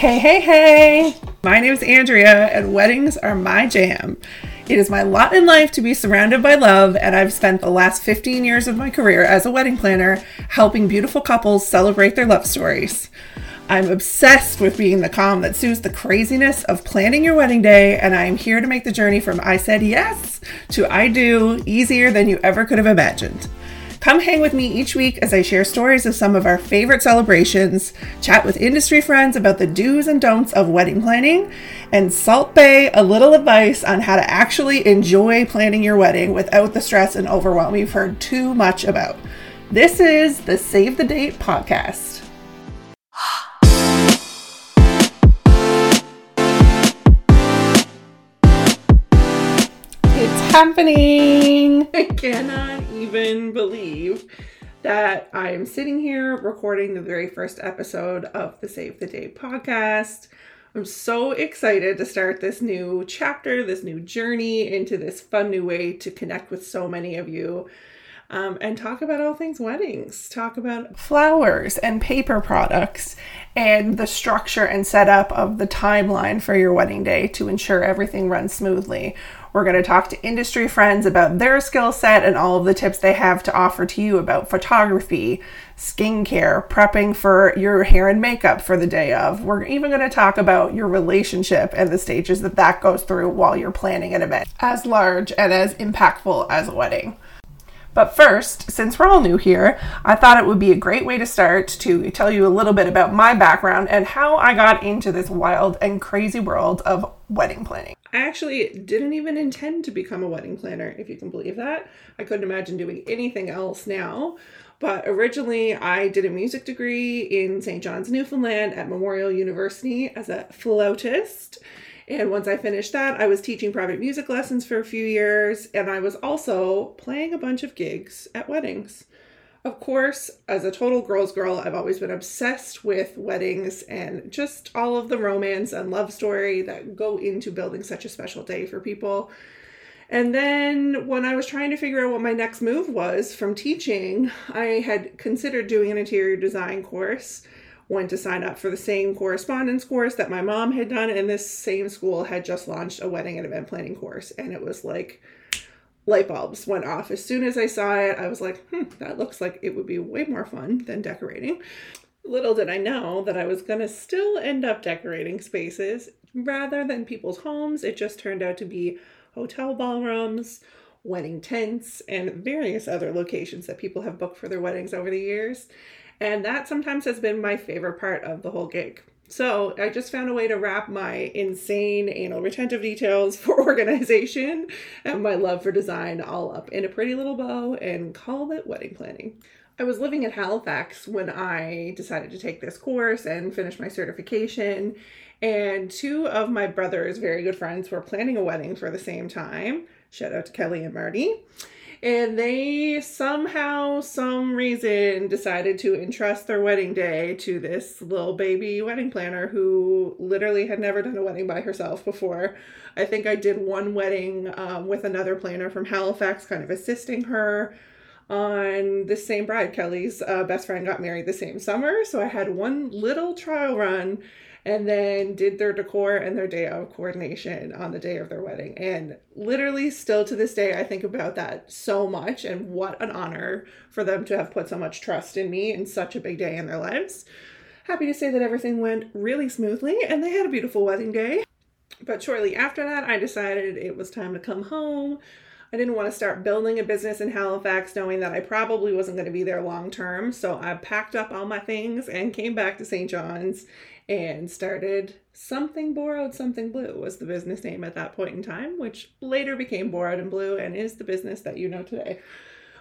Hey, hey, hey! My name is Andrea, and weddings are my jam. It is my lot in life to be surrounded by love, and I've spent the last 15 years of my career as a wedding planner helping beautiful couples celebrate their love stories. I'm obsessed with being the calm that soothes the craziness of planning your wedding day, and I am here to make the journey from I said yes to I do easier than you ever could have imagined. Come hang with me each week as I share stories of some of our favorite celebrations, chat with industry friends about the do's and don'ts of wedding planning, and Salt Bae a little advice on how to actually enjoy planning your wedding without the stress and overwhelm you've heard too much about. This is the Save the Date podcast. Happening! I cannot even believe that I am sitting here recording the very first episode of the Save the Date podcast. I'm so excited to start this new chapter, this new journey into this fun new way to connect with so many of you um, and talk about all things weddings, talk about flowers and paper products, and the structure and setup of the timeline for your wedding day to ensure everything runs smoothly. We're going to talk to industry friends about their skill set and all of the tips they have to offer to you about photography, skincare, prepping for your hair and makeup for the day of. We're even going to talk about your relationship and the stages that that goes through while you're planning an event as large and as impactful as a wedding. But first, since we're all new here, I thought it would be a great way to start to tell you a little bit about my background and how I got into this wild and crazy world of wedding planning. I actually didn't even intend to become a wedding planner, if you can believe that. I couldn't imagine doing anything else now. But originally, I did a music degree in St. John's, Newfoundland at Memorial University as a flautist. And once I finished that, I was teaching private music lessons for a few years, and I was also playing a bunch of gigs at weddings. Of course, as a total girls' girl, I've always been obsessed with weddings and just all of the romance and love story that go into building such a special day for people. And then when I was trying to figure out what my next move was from teaching, I had considered doing an interior design course went to sign up for the same correspondence course that my mom had done, and this same school had just launched a wedding and event planning course. And it was like light bulbs went off. As soon as I saw it, I was like, hmm, that looks like it would be way more fun than decorating. Little did I know that I was going to still end up decorating spaces rather than people's homes. It just turned out to be hotel ballrooms, wedding tents, and various other locations that people have booked for their weddings over the years. And that sometimes has been my favorite part of the whole gig. So I just found a way to wrap my insane anal retentive details for organization and my love for design all up in a pretty little bow and call it wedding planning. I was living in Halifax when I decided to take this course and finish my certification. And two of my brother's very good friends were planning a wedding for the same time. Shout out to Kelly and Marty and they somehow, some reason, decided to entrust their wedding day to this little baby wedding planner who literally had never done a wedding by herself before. I think I did one wedding um, with another planner from Halifax, kind of assisting her on the same bride. Kelly's uh, best friend got married the same summer, so I had one little trial run and then did their decor and their day of coordination on the day of their wedding. And literally, still to this day, I think about that so much and what an honor for them to have put so much trust in me in such a big day in their lives. Happy to say that everything went really smoothly and they had a beautiful wedding day. But shortly after that, I decided it was time to come home. I didn't want to start building a business in Halifax knowing that I probably wasn't going to be there long term. So I packed up all my things and came back to St. John's and started Something Borrowed, Something Blue was the business name at that point in time, which later became Borrowed and Blue and is the business that you know today.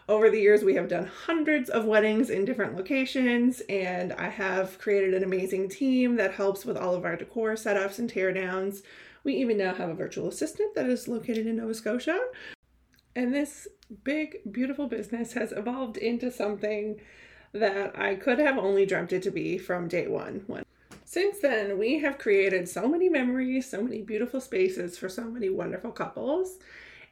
Over the years, we have done hundreds of weddings in different locations, and I have created an amazing team that helps with all of our decor setups and teardowns. We even now have a virtual assistant that is located in Nova Scotia. And this big, beautiful business has evolved into something that I could have only dreamt it to be from day one. Since then, we have created so many memories, so many beautiful spaces for so many wonderful couples.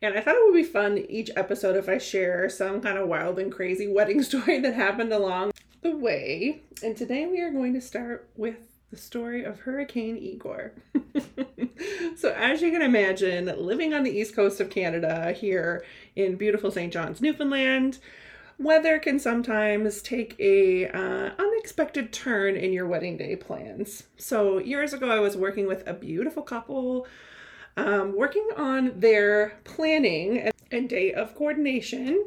And I thought it would be fun each episode if I share some kind of wild and crazy wedding story that happened along the way. And today we are going to start with the story of Hurricane Igor. so, as you can imagine, living on the east coast of Canada here in beautiful St. John's, Newfoundland, weather can sometimes take a uh, unexpected turn in your wedding day plans. So, years ago, I was working with a beautiful couple. Um, working on their planning and day of coordination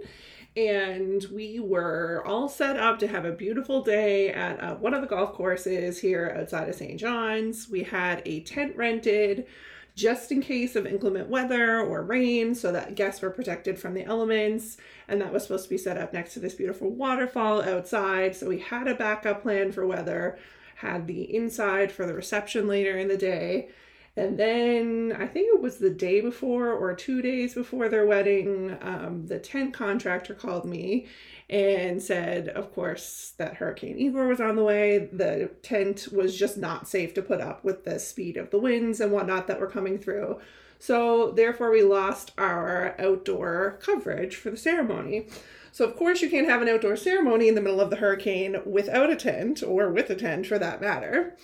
and we were all set up to have a beautiful day at uh, one of the golf courses here outside of St. John's. We had a tent rented just in case of inclement weather or rain so that guests were protected from the elements and that was supposed to be set up next to this beautiful waterfall outside so we had a backup plan for weather had the inside for the reception later in the day and then I think it was the day before or two days before their wedding, um, the tent contractor called me and said, of course, that Hurricane Igor was on the way. The tent was just not safe to put up with the speed of the winds and whatnot that were coming through. So, therefore, we lost our outdoor coverage for the ceremony. So, of course, you can't have an outdoor ceremony in the middle of the hurricane without a tent, or with a tent for that matter.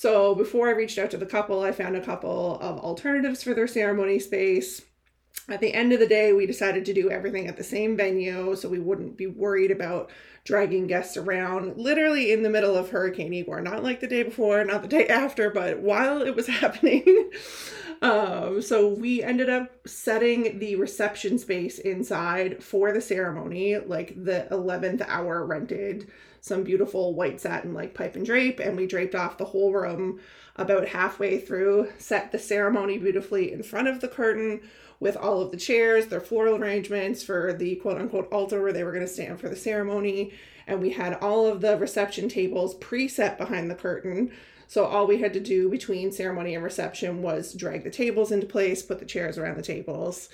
So before I reached out to the couple, I found a couple of alternatives for their ceremony space. At the end of the day, we decided to do everything at the same venue so we wouldn't be worried about dragging guests around literally in the middle of Hurricane Igor. Not like the day before, not the day after, but while it was happening. um, so we ended up setting the reception space inside for the ceremony, like the 11th hour rented some beautiful white satin like pipe and drape, and we draped off the whole room about halfway through, set the ceremony beautifully in front of the curtain with all of the chairs, their floral arrangements for the quote unquote altar where they were going to stand for the ceremony. And we had all of the reception tables preset behind the curtain. So all we had to do between ceremony and reception was drag the tables into place, put the chairs around the tables.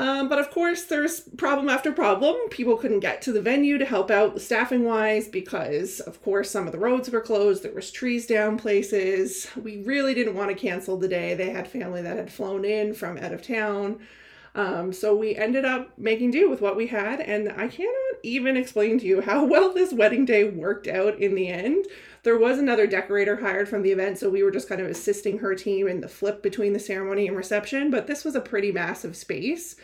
Um, but of course, there's problem after problem. People couldn't get to the venue to help out staffing wise because, of course, some of the roads were closed. There was trees down places. We really didn't want to cancel the day. They had family that had flown in from out of town. Um, so we ended up making do with what we had, and I cannot even explain to you how well this wedding day worked out in the end. There was another decorator hired from the event, so we were just kind of assisting her team in the flip between the ceremony and reception, but this was a pretty massive space.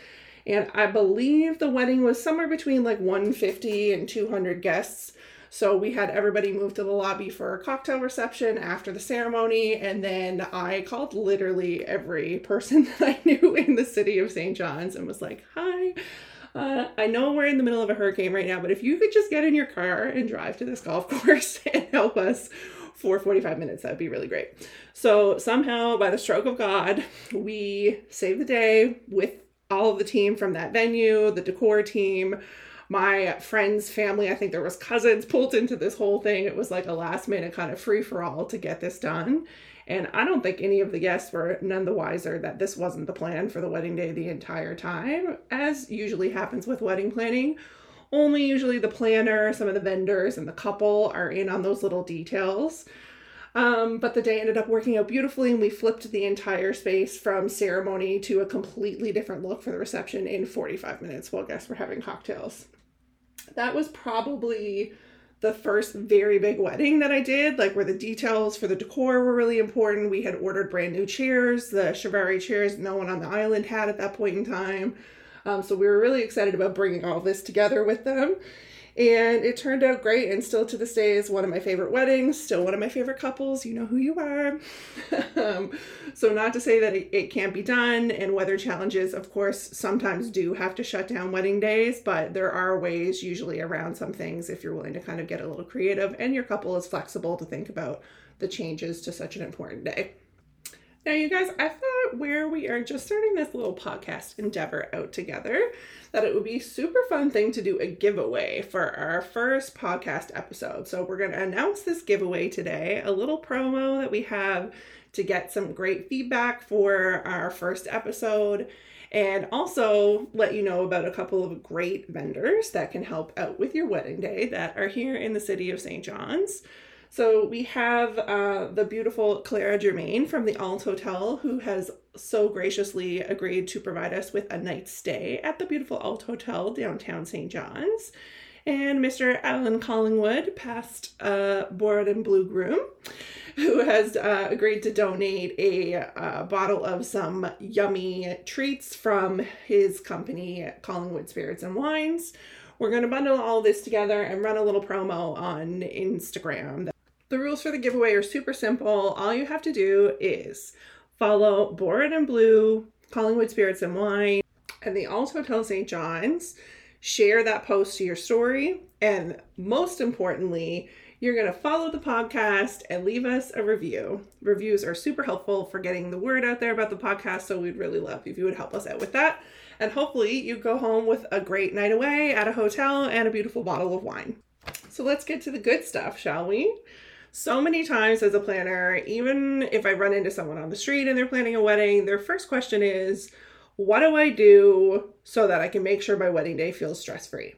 And I believe the wedding was somewhere between like 150 and 200 guests. So we had everybody move to the lobby for a cocktail reception after the ceremony. And then I called literally every person that I knew in the city of St. John's and was like, hi. Uh, I know we're in the middle of a hurricane right now, but if you could just get in your car and drive to this golf course and help us for 45 minutes, that'd be really great. So, somehow, by the stroke of God, we saved the day with all of the team from that venue, the decor team, my friend's family, I think there was cousins pulled into this whole thing. It was like a last minute kind of free for all to get this done. And I don't think any of the guests were none the wiser that this wasn't the plan for the wedding day the entire time, as usually happens with wedding planning. Only usually the planner, some of the vendors, and the couple are in on those little details. Um, but the day ended up working out beautifully, and we flipped the entire space from ceremony to a completely different look for the reception in 45 minutes while guests were having cocktails. That was probably the first very big wedding that I did, like where the details for the decor were really important. We had ordered brand new chairs, the Chiavari chairs no one on the island had at that point in time. Um, so we were really excited about bringing all this together with them. And it turned out great, and still to this day is one of my favorite weddings, still one of my favorite couples. You know who you are. um, so, not to say that it, it can't be done, and weather challenges, of course, sometimes do have to shut down wedding days, but there are ways usually around some things if you're willing to kind of get a little creative and your couple is flexible to think about the changes to such an important day. Now, you guys, I thought where we are just starting this little podcast endeavor out together, that it would be super fun thing to do a giveaway for our first podcast episode. So we're going to announce this giveaway today, a little promo that we have to get some great feedback for our first episode and also let you know about a couple of great vendors that can help out with your wedding day that are here in the city of St. John's. So we have uh, the beautiful Clara Germain from the Alt Hotel, who has so graciously agreed to provide us with a night's stay at the beautiful Alt Hotel downtown St. John's. and Mr. Alan Collingwood, past uh, Borrowed and Blue groom, who has uh, agreed to donate a uh, bottle of some yummy treats from his company, Collingwood Spirits and Wines. We're going to bundle all this together and run a little promo on Instagram. The rules for the giveaway are super simple. All you have to do is follow Borrowed and Blue, Collingwood Spirits and Wine, and the Alt Hotel St. John's. Share that post to your story. And most importantly, you're going to follow the podcast and leave us a review. Reviews are super helpful for getting the word out there about the podcast, so we'd really love if you would help us out with that. And hopefully, you go home with a great night away at a hotel and a beautiful bottle of wine. So let's get to the good stuff, shall we? So many times as a planner, even if I run into someone on the street and they're planning a wedding, their first question is, What do I do so that I can make sure my wedding day feels stress free?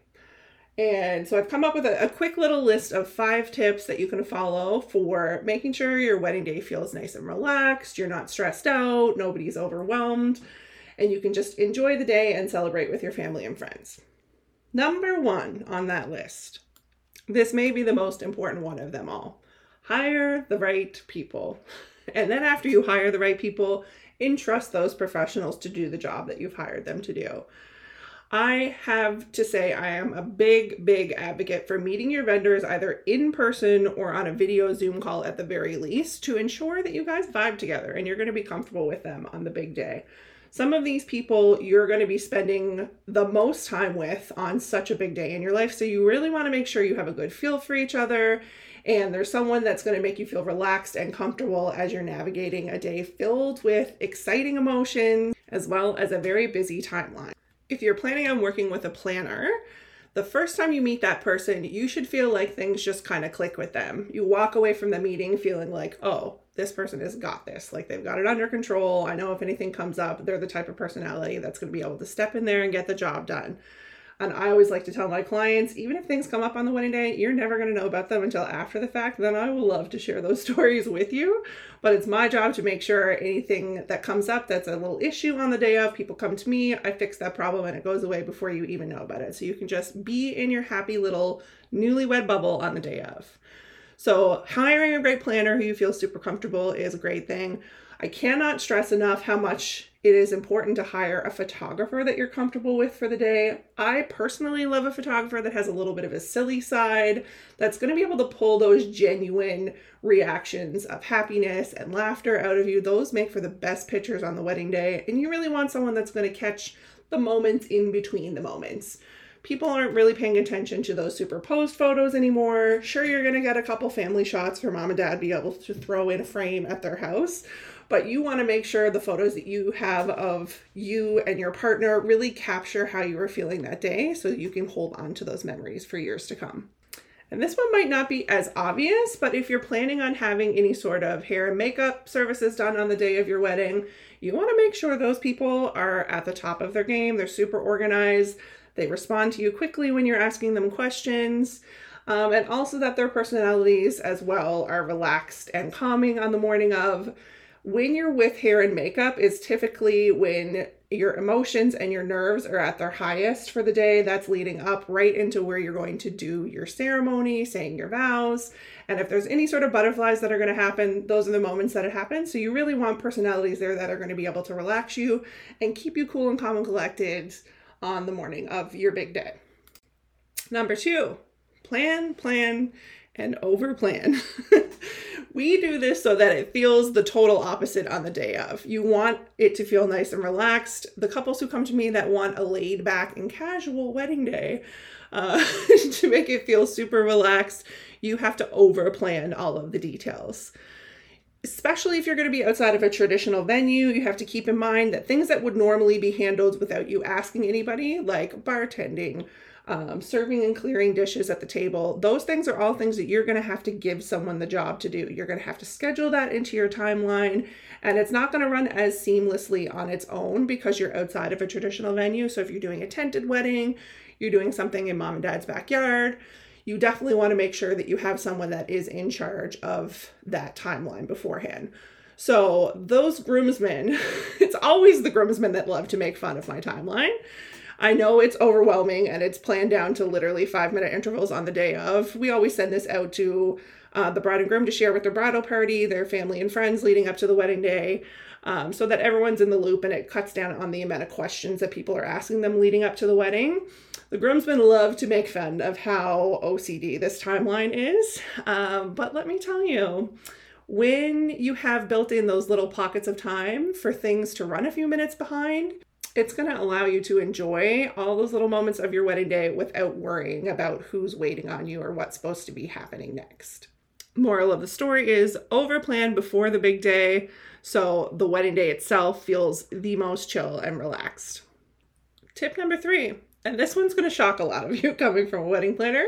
And so I've come up with a, a, quick little list of five tips that you can follow for making sure your wedding day feels nice and relaxed, you're not stressed out, nobody's overwhelmed, and you can just enjoy the day and celebrate with your family and friends. Number one on that list, this may be the most important one of them all hire the right people. And then after you hire the right people, entrust those professionals to do the job that you've hired them to do. I have to say, I am a big, big advocate for meeting your vendors either in person or on a video Zoom call at the very least to ensure that you guys vibe together and you're going to be comfortable with them on the big day. Some of these people you're going to be spending the most time with on such a big day in your life. So you really want to make sure you have a good feel for each other and there's someone that's going to make you feel relaxed and comfortable as you're navigating a day filled with exciting emotions as well as a very busy timeline. If you're planning on working with a planner, the first time you meet that person, you should feel like things just kind of click with them. You walk away from the meeting feeling like, oh, this person has got this. Like they've got it under control. I know if anything comes up, they're the type of personality that's going to be able to step in there and get the job done. And I always like to tell my clients, even if things come up on the wedding day, you're never going to know about them until after the fact. Then I will love to share those stories with you. But it's my job to make sure anything that comes up that's a little issue on the day of, people come to me, I fix that problem, and it goes away before you even know about it. So you can just be in your happy little newlywed bubble on the day of. So hiring a great planner who you feel super comfortable is a great thing. I cannot stress enough how much it is important to hire a photographer that you're comfortable with for the day. I personally love a photographer that has a little bit of a silly side, that's going to be able to pull those genuine reactions of happiness and laughter out of you. Those make for the best pictures on the wedding day. And you really want someone that's going to catch the moments in between the moments people aren't really paying attention to those superposed photos anymore. Sure, you're going to get a couple family shots for mom and dad be able to throw in a frame at their house, but you want to make sure the photos that you have of you and your partner really capture how you were feeling that day so you can hold on to those memories for years to come. And this one might not be as obvious, but if you're planning on having any sort of hair and makeup services done on the day of your wedding, you want to make sure those people are at the top of their game. They're super organized. They respond to you quickly when you're asking them questions. Um, and also that their personalities as well are relaxed and calming on the morning of when you're with hair and makeup is typically when your emotions and your nerves are at their highest for the day. That's leading up right into where you're going to do your ceremony, saying your vows. And if there's any sort of butterflies that are going to happen, those are the moments that it happens. So you really want personalities there that are going to be able to relax you and keep you cool and calm and collected on the morning of your big day. Number two, plan, plan, and over plan. we do this so that it feels the total opposite on the day of. You want it to feel nice and relaxed. The couples who come to me that want a laid back and casual wedding day uh, to make it feel super relaxed, you have to over plan all of the details. Especially if you're going to be outside of a traditional venue, you have to keep in mind that things that would normally be handled without you asking anybody, like bartending, um, serving and clearing dishes at the table. Those things are all things that you're going to have to give someone the job to do. You're going to have to schedule that into your timeline, and it's not going to run as seamlessly on its own because you're outside of a traditional venue. So if you're doing a tented wedding, you're doing something in mom and dad's backyard, you definitely want to make sure that you have someone that is in charge of that timeline beforehand. So, those groomsmen, it's always the groomsmen that love to make fun of my timeline I know it's overwhelming and it's planned down to literally five minute intervals on the day of. We always send this out to uh, the bride and groom to share with their bridal party, their family and friends leading up to the wedding day, um, so that everyone's in the loop and it cuts down on the amount of questions that people are asking them leading up to the wedding. The groomsmen love to make fun of how OCD this timeline is, um, but let me tell you, when you have built in those little pockets of time for things to run a few minutes behind, it's going to allow you to enjoy all those little moments of your wedding day without worrying about who's waiting on you or what's supposed to be happening next. Moral of the story is overplan before the big day so the wedding day itself feels the most chill and relaxed. Tip number three, and this one's going to shock a lot of you coming from a wedding planner.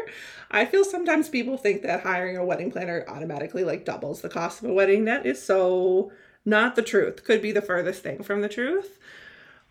I feel sometimes people think that hiring a wedding planner automatically like doubles the cost of a wedding. That is so not the truth. Could be the furthest thing from the truth.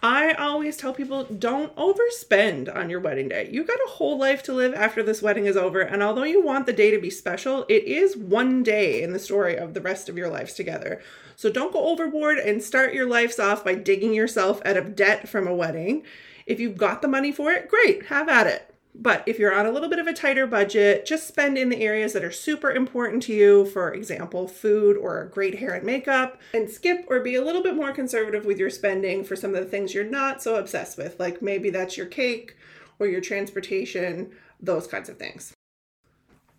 I always tell people don't overspend on your wedding day. You got a whole life to live after this wedding is over. And although you want the day to be special, it is one day in the story of the rest of your lives together. So don't go overboard and start your lives off by digging yourself out of debt from a wedding. If you've got the money for it, great, have at it. But if you're on a little bit of a tighter budget, just spend in the areas that are super important to you, for example, food or great hair and makeup, and skip or be a little bit more conservative with your spending for some of the things you're not so obsessed with, like maybe that's your cake or your transportation, those kinds of things.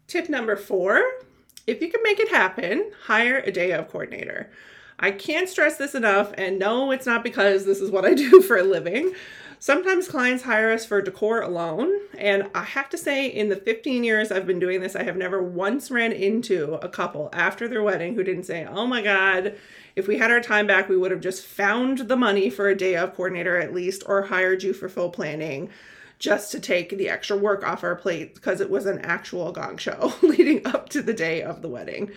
Tip number four if you can make it happen, hire a day of coordinator. I can't stress this enough, and no, it's not because this is what I do for a living. Sometimes clients hire us for decor alone. And I have to say, in the 15 years I've been doing this, I have never once ran into a couple after their wedding who didn't say, Oh my God, if we had our time back, we would have just found the money for a day of coordinator at least, or hired you for full planning just to take the extra work off our plate because it was an actual gong show leading up to the day of the wedding.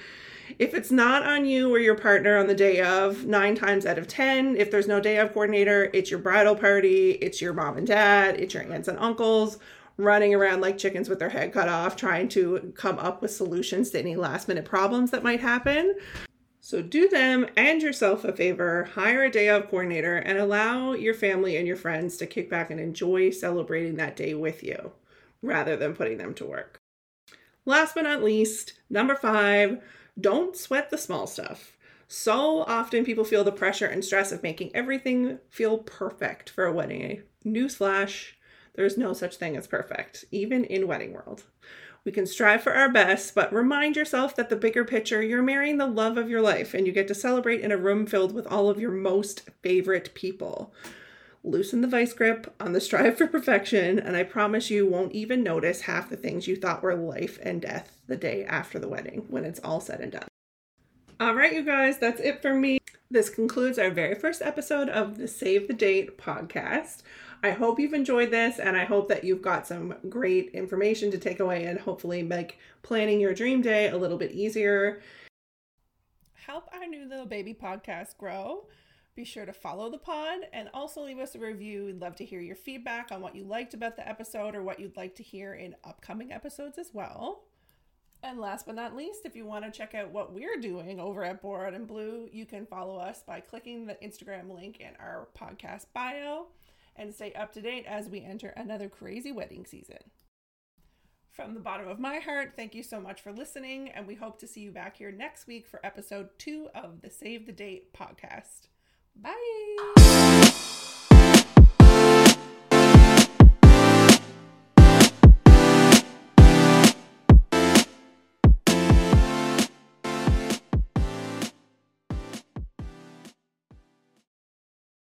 If it's not on you or your partner on the day of, nine times out of 10, if there's no day of coordinator, it's your bridal party, it's your mom and dad, it's your aunts and uncles running around like chickens with their head cut off, trying to come up with solutions to any last minute problems that might happen. So do them and yourself a favor, hire a day of coordinator, and allow your family and your friends to kick back and enjoy celebrating that day with you rather than putting them to work. Last but not least, number five, don't sweat the small stuff. So often people feel the pressure and stress of making everything feel perfect for a wedding. Newsflash, there's no such thing as perfect, even in wedding world. We can strive for our best, but remind yourself that the bigger picture, you're marrying the love of your life and you get to celebrate in a room filled with all of your most favorite people. Loosen the vice grip on the strive for perfection, and I promise you won't even notice half the things you thought were life and death the day after the wedding when it's all said and done. All right, you guys, that's it for me. This concludes our very first episode of the Save the Date podcast. I hope you've enjoyed this and I hope that you've got some great information to take away and hopefully make planning your dream day a little bit easier. Help our new little baby podcast grow. Be sure to follow the pod and also leave us a review. We'd love to hear your feedback on what you liked about the episode or what you'd like to hear in upcoming episodes as well. And last but not least, if you want to check out what we're doing over at Borrowed and Blue, you can follow us by clicking the Instagram link in our podcast bio and stay up to date as we enter another crazy wedding season. From the bottom of my heart, thank you so much for listening, and we hope to see you back here next week for episode two of the Save the Date podcast. Bye.